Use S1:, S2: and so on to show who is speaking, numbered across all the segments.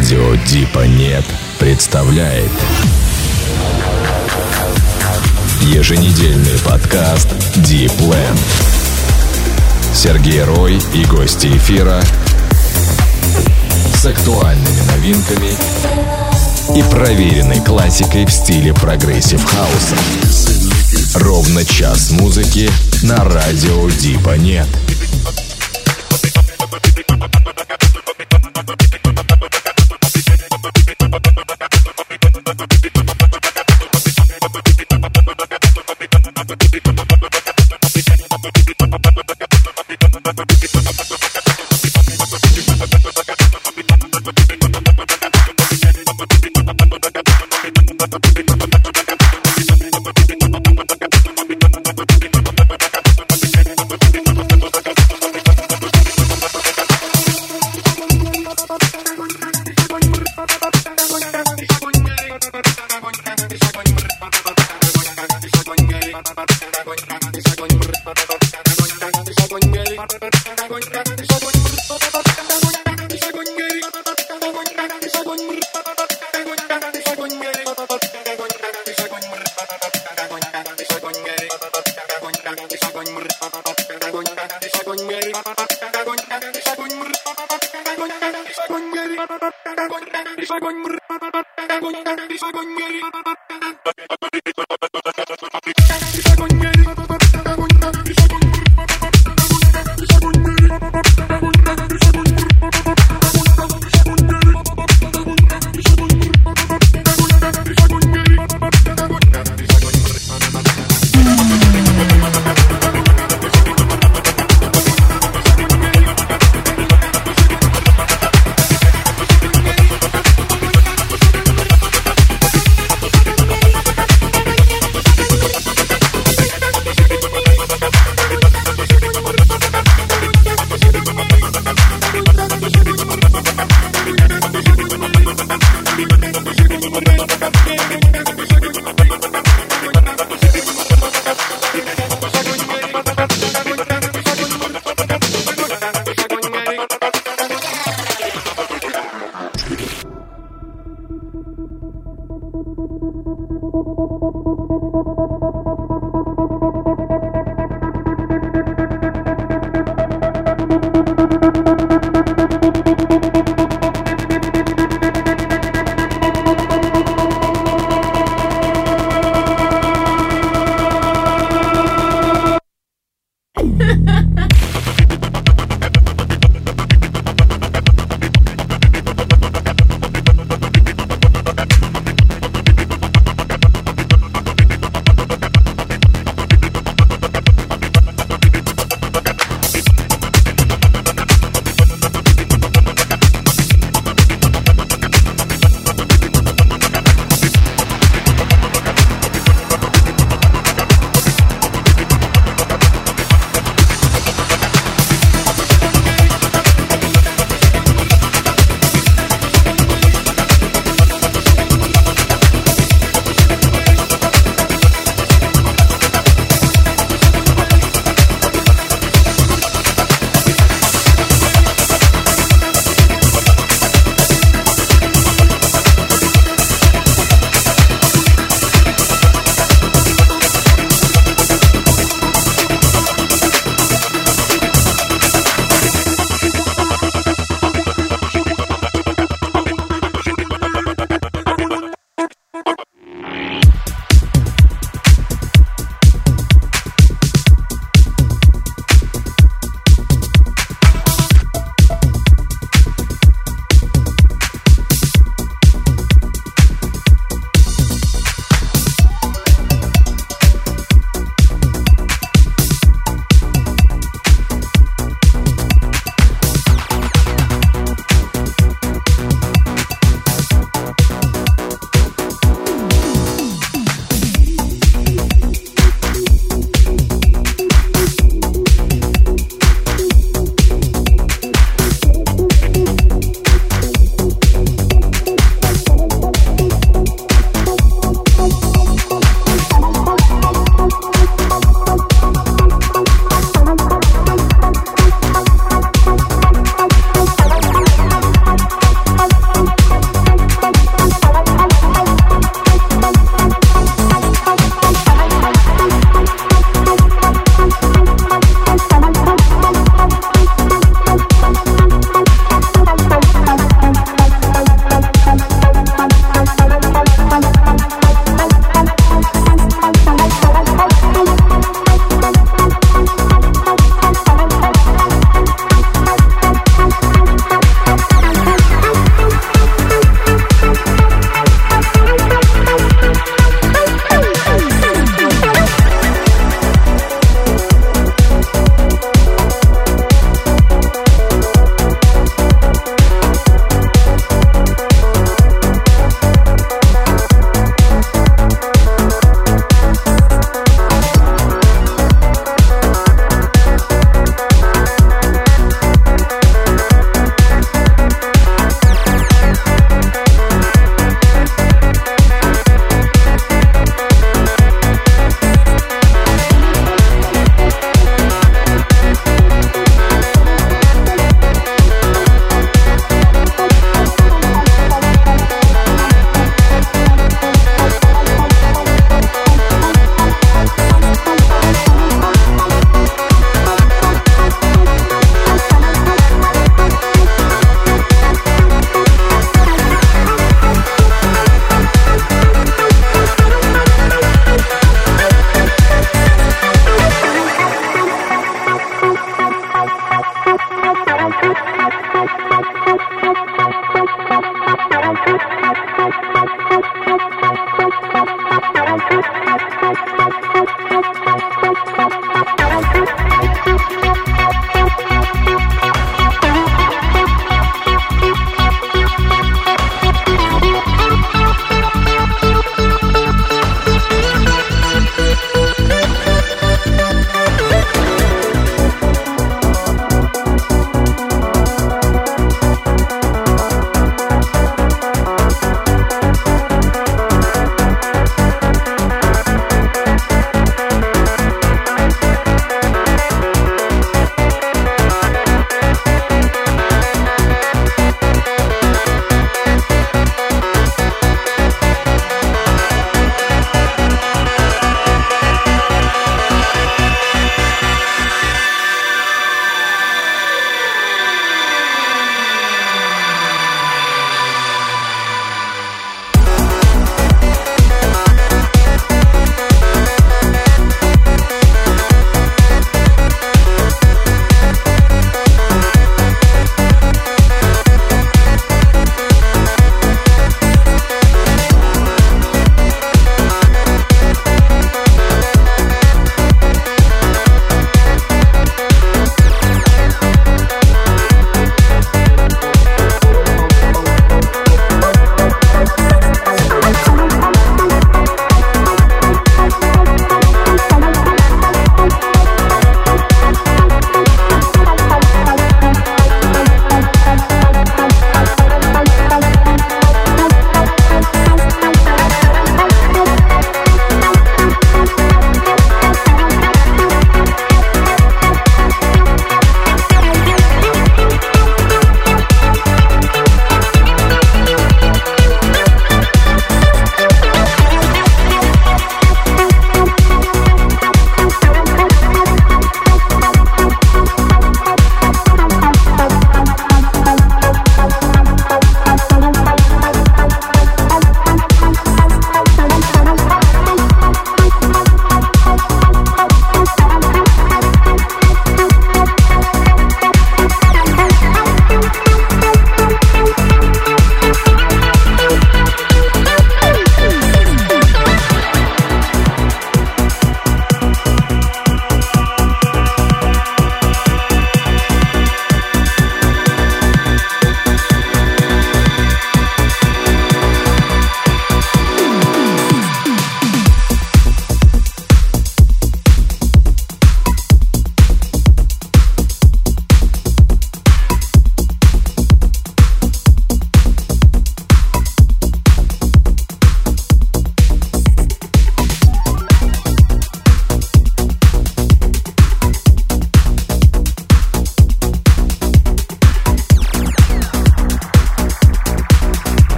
S1: Радио Дипа Нет представляет Еженедельный подкаст Deep Land. Сергей Рой и гости эфира с актуальными новинками и проверенной классикой в стиле progressive хауса. Ровно час музыки на радио Дипа Нет.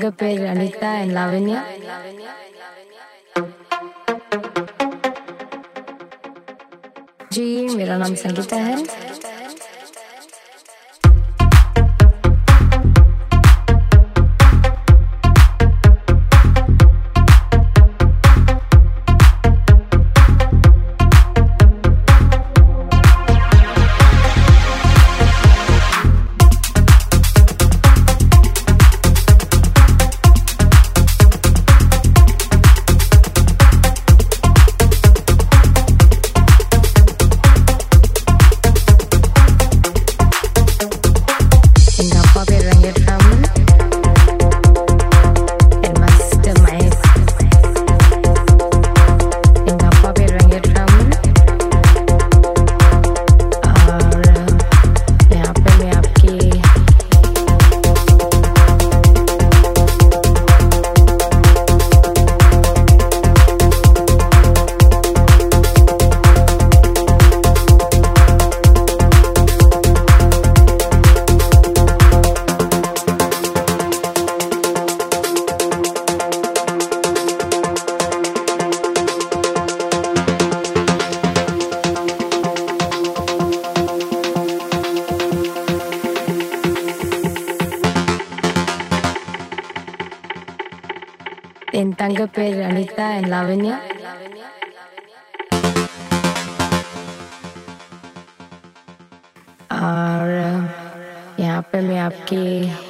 S2: Singapore, Anita, and Lavanya. जी मेरा नाम संगीता है यहाँ पे मैं आपकी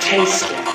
S3: taste it.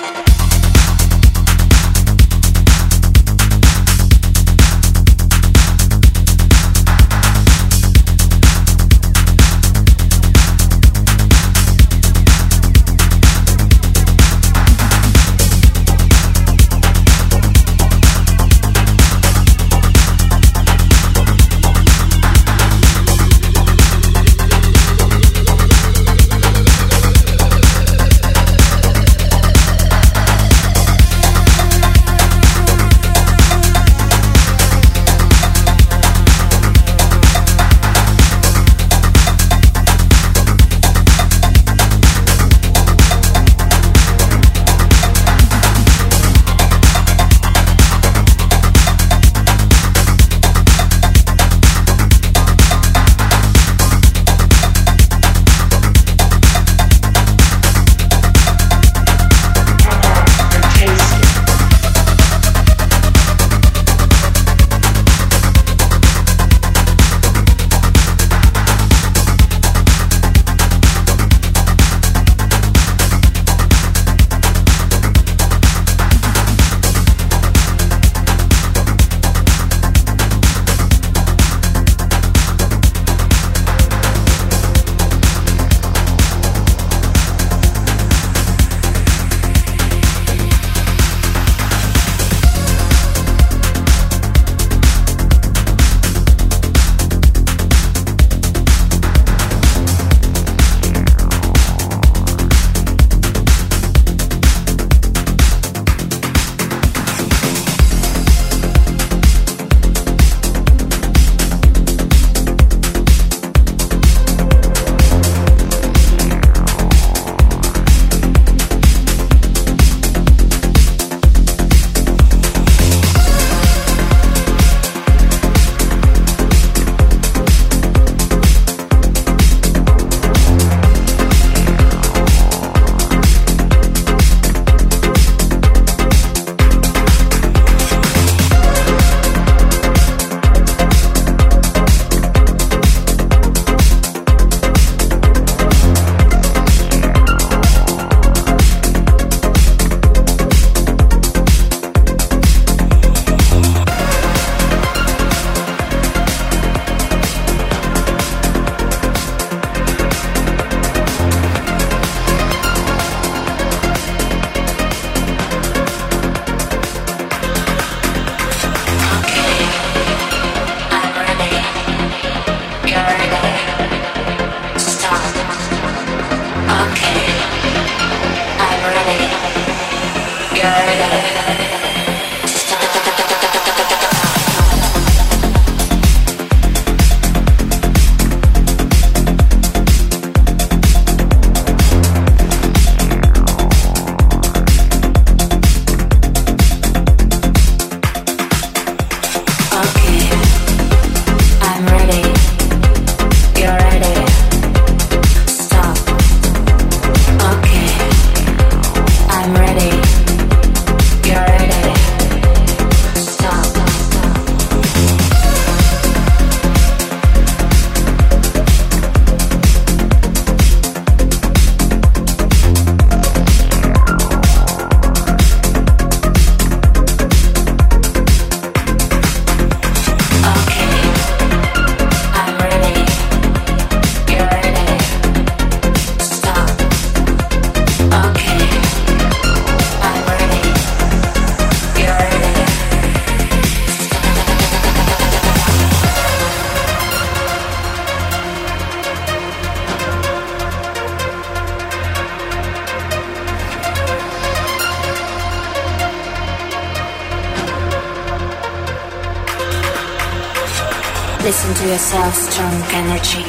S4: yourself strong energy.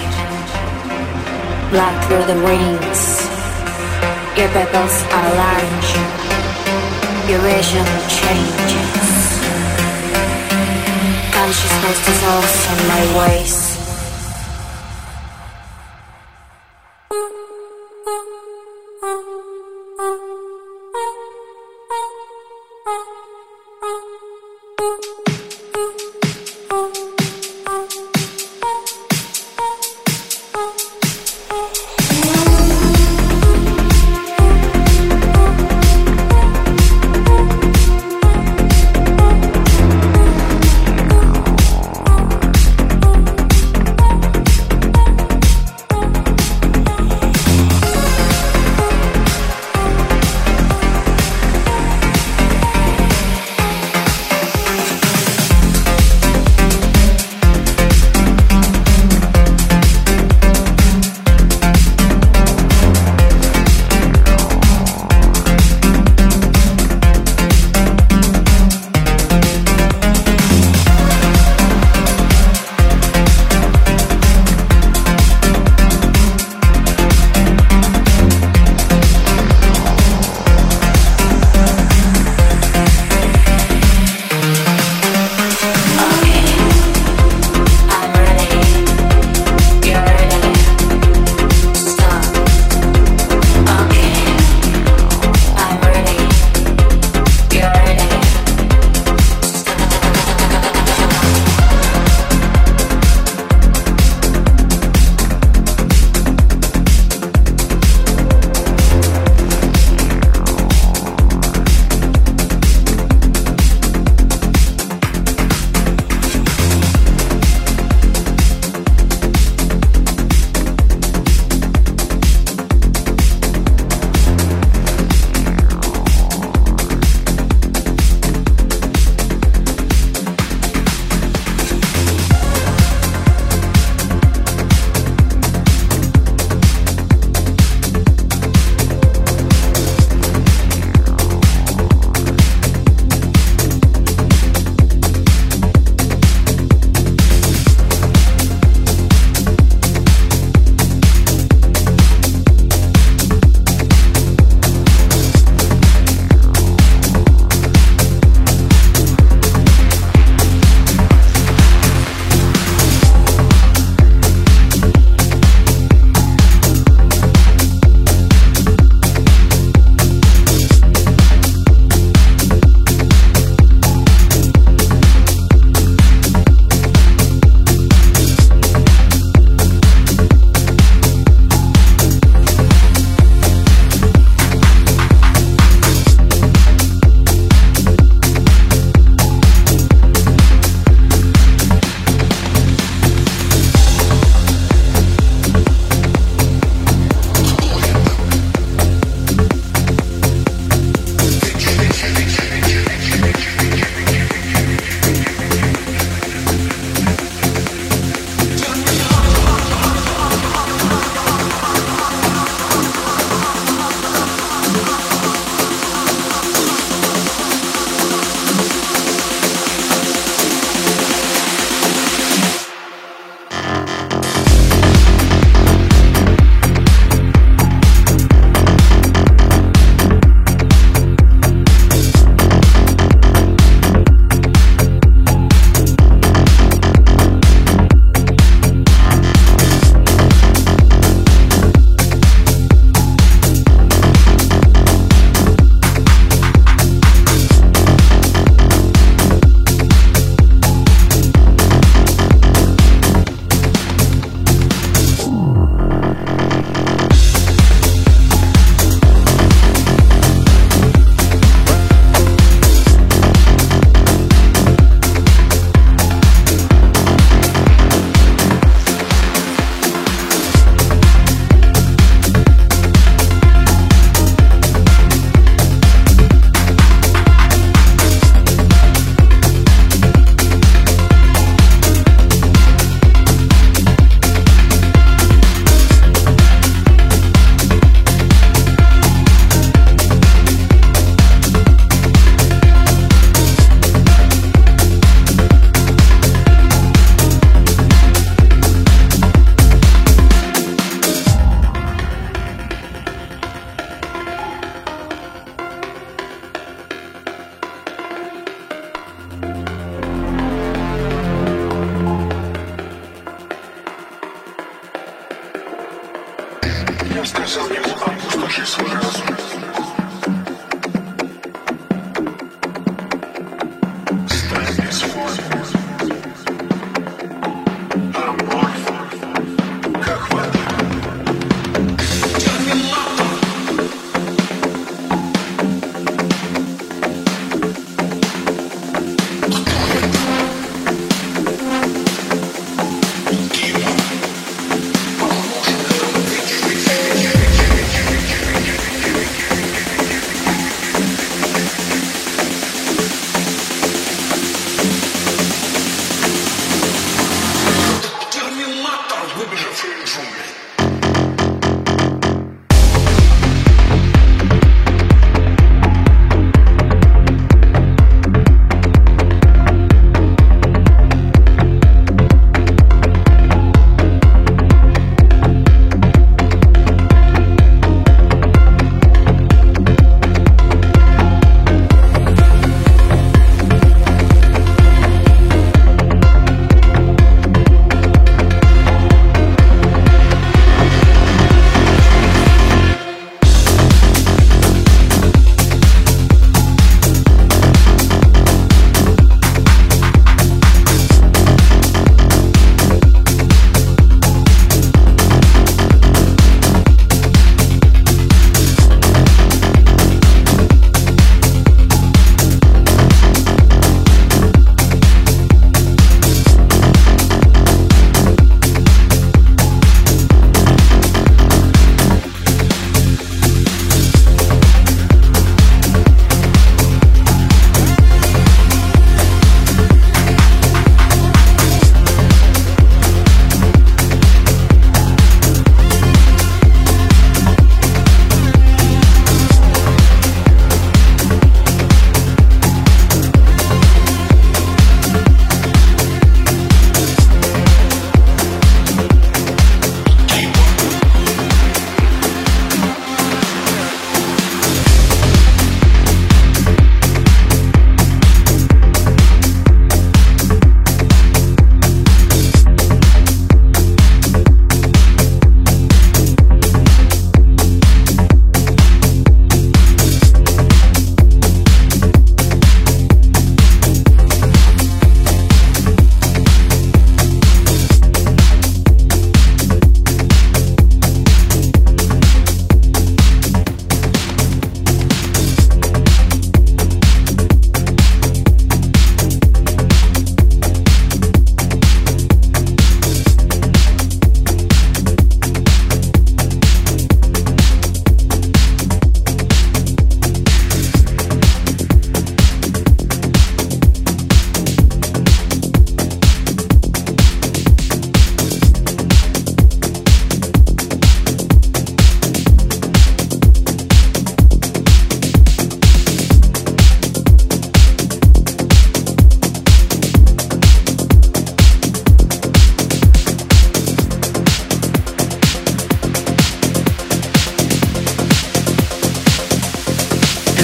S4: Blood through the rings. Your
S5: petals are large. Your vision changes. Consciousness dissolves in my waist.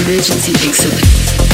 S5: emergency exit.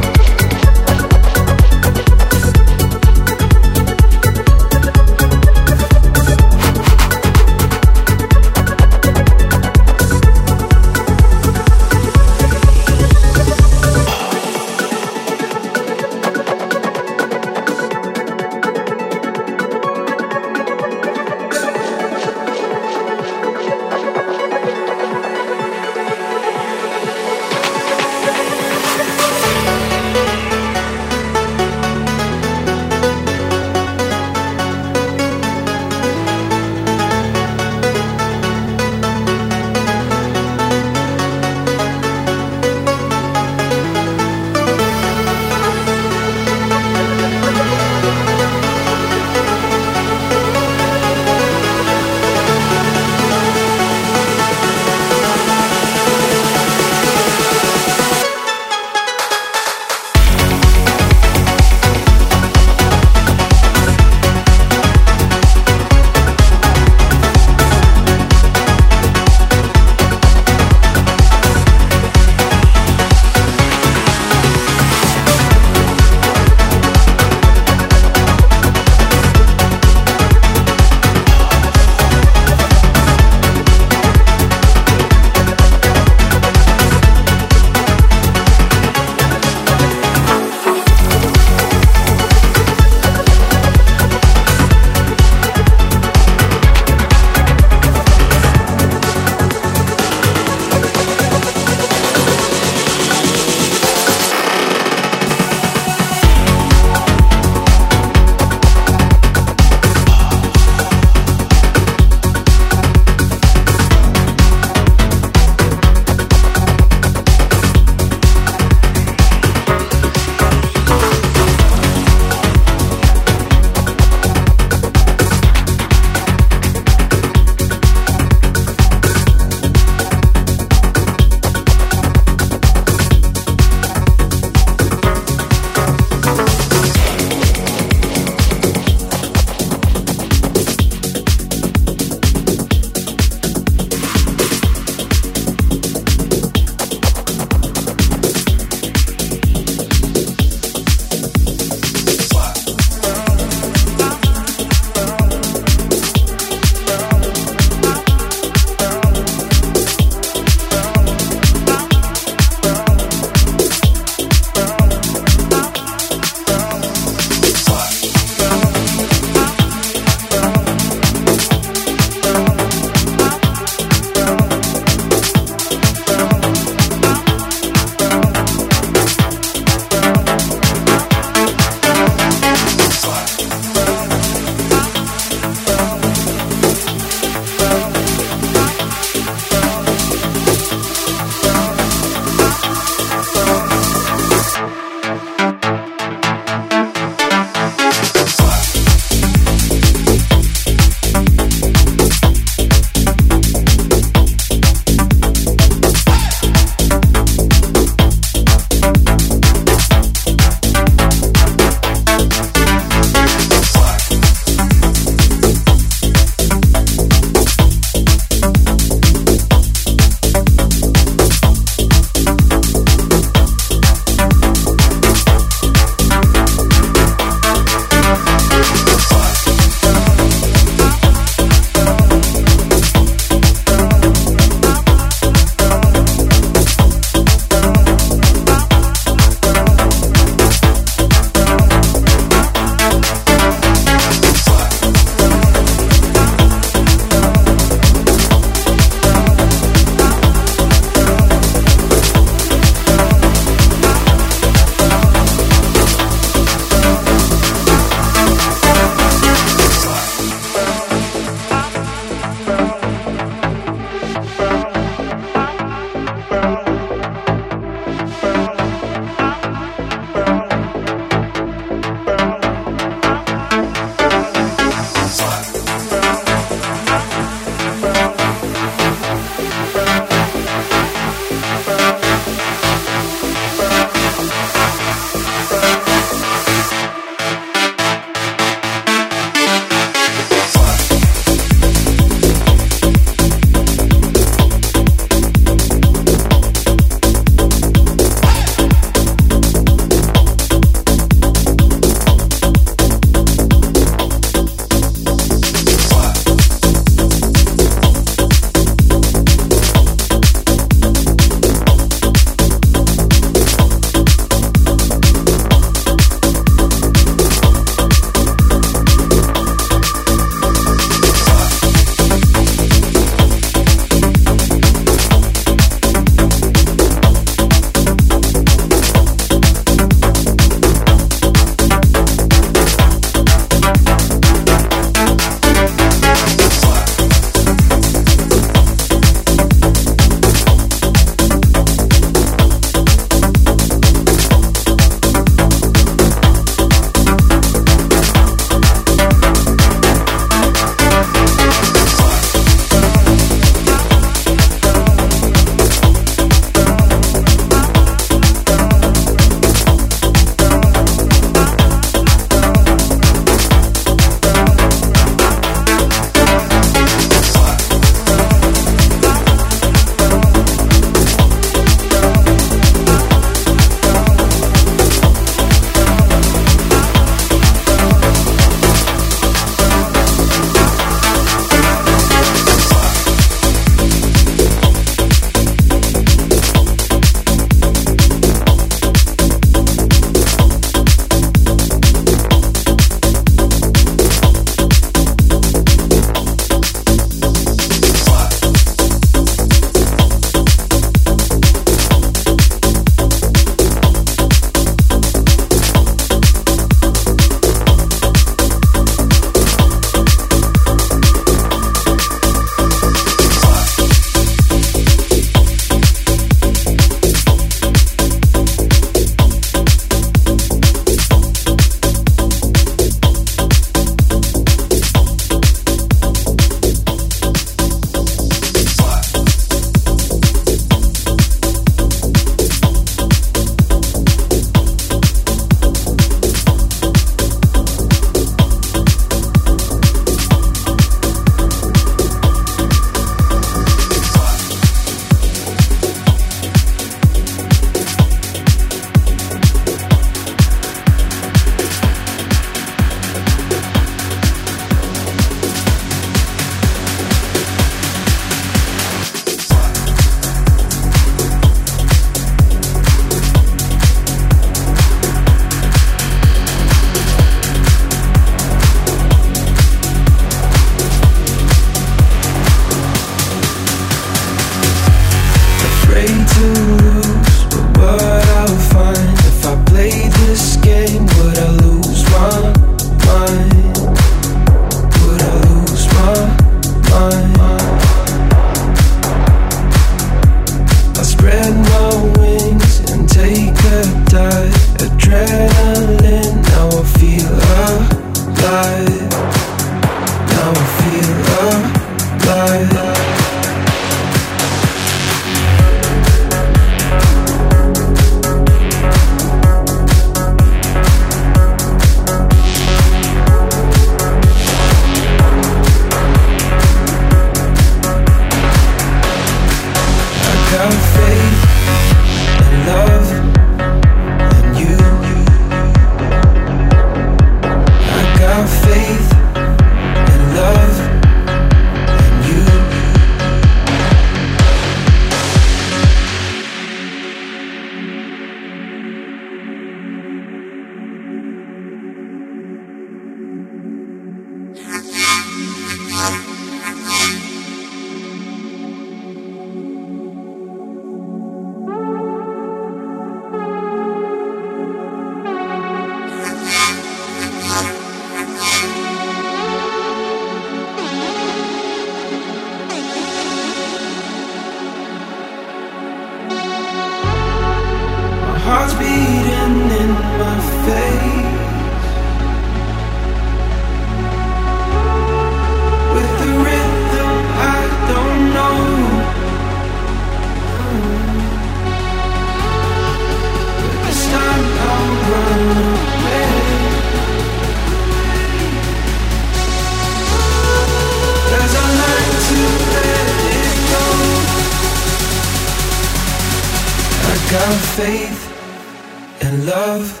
S5: Faith and love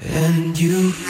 S5: and you.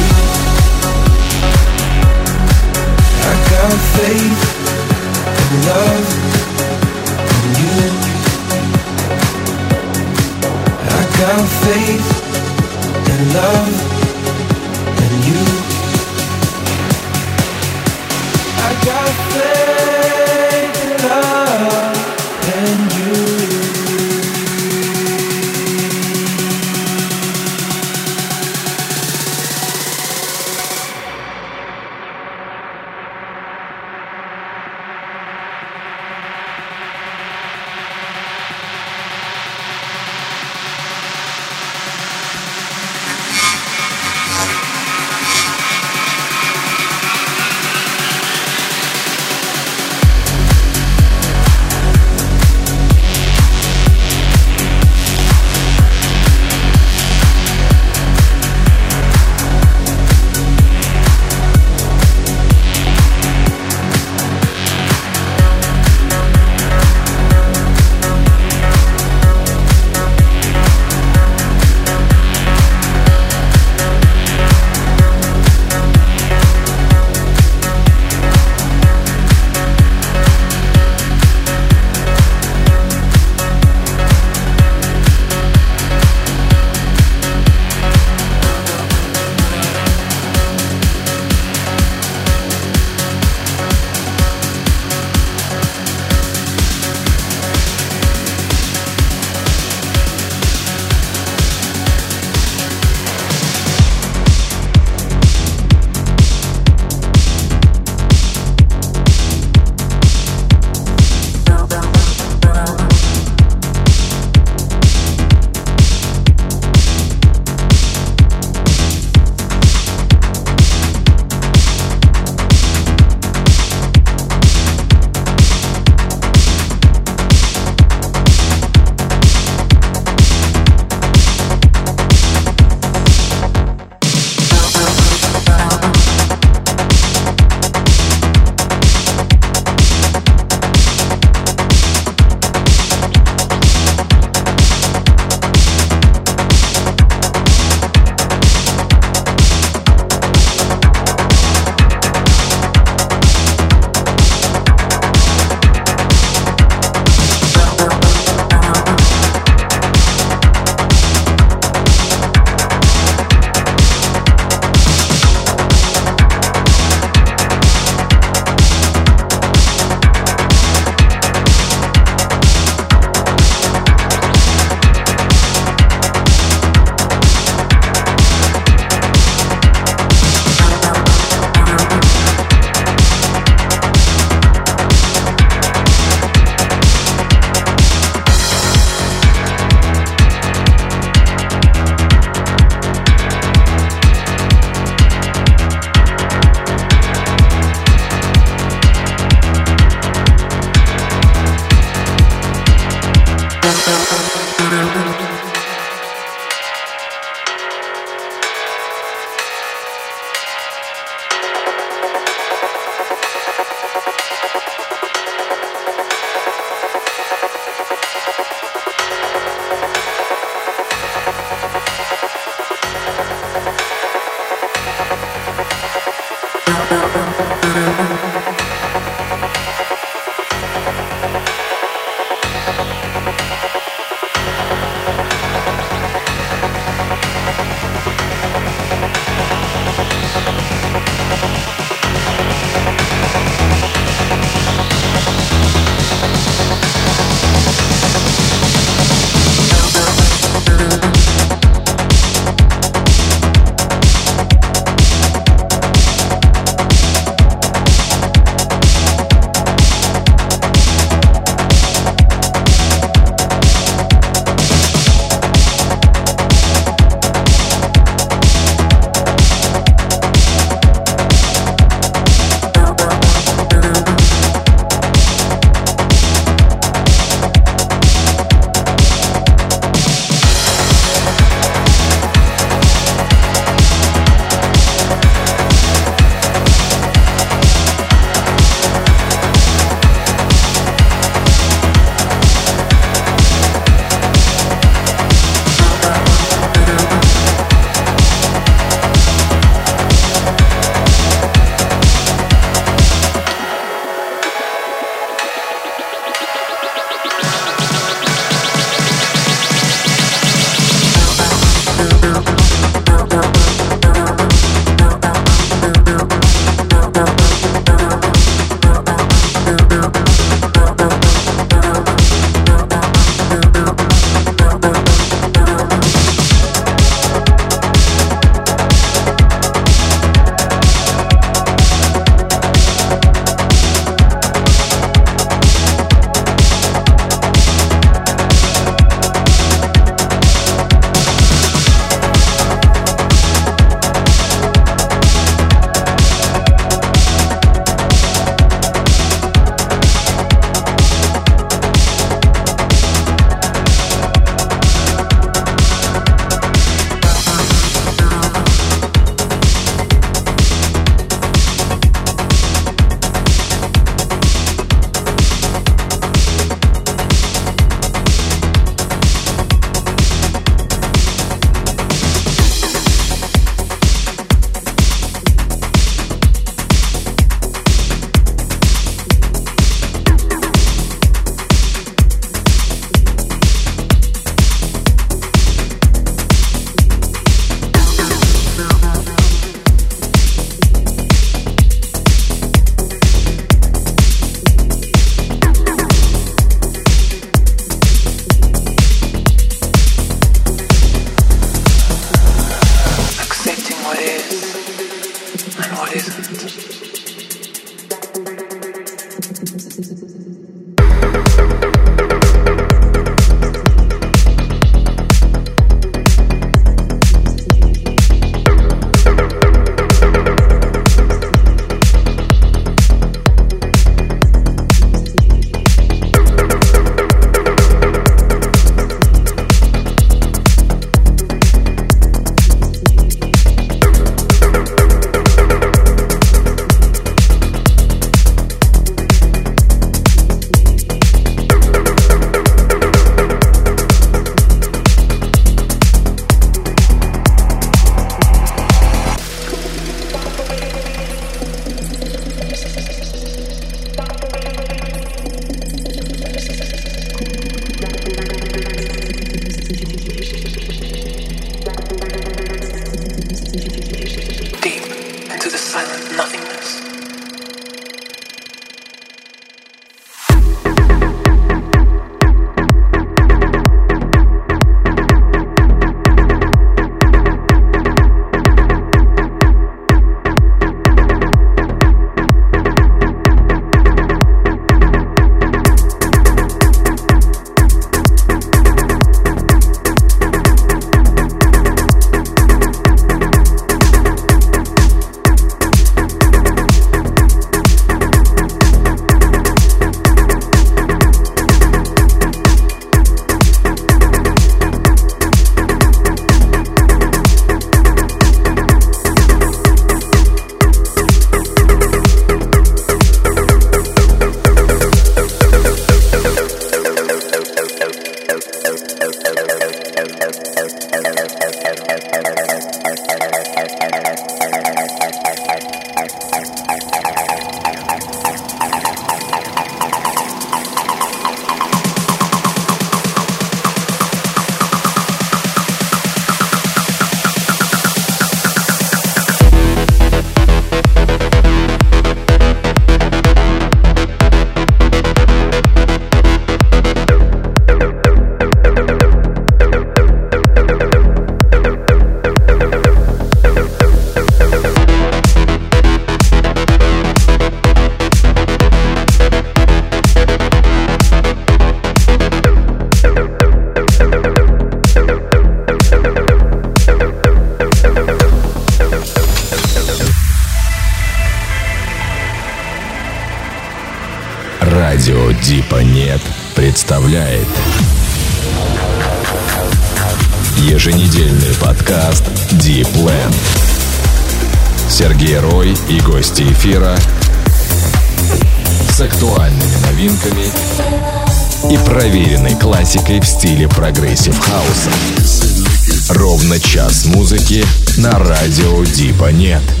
S1: Нет.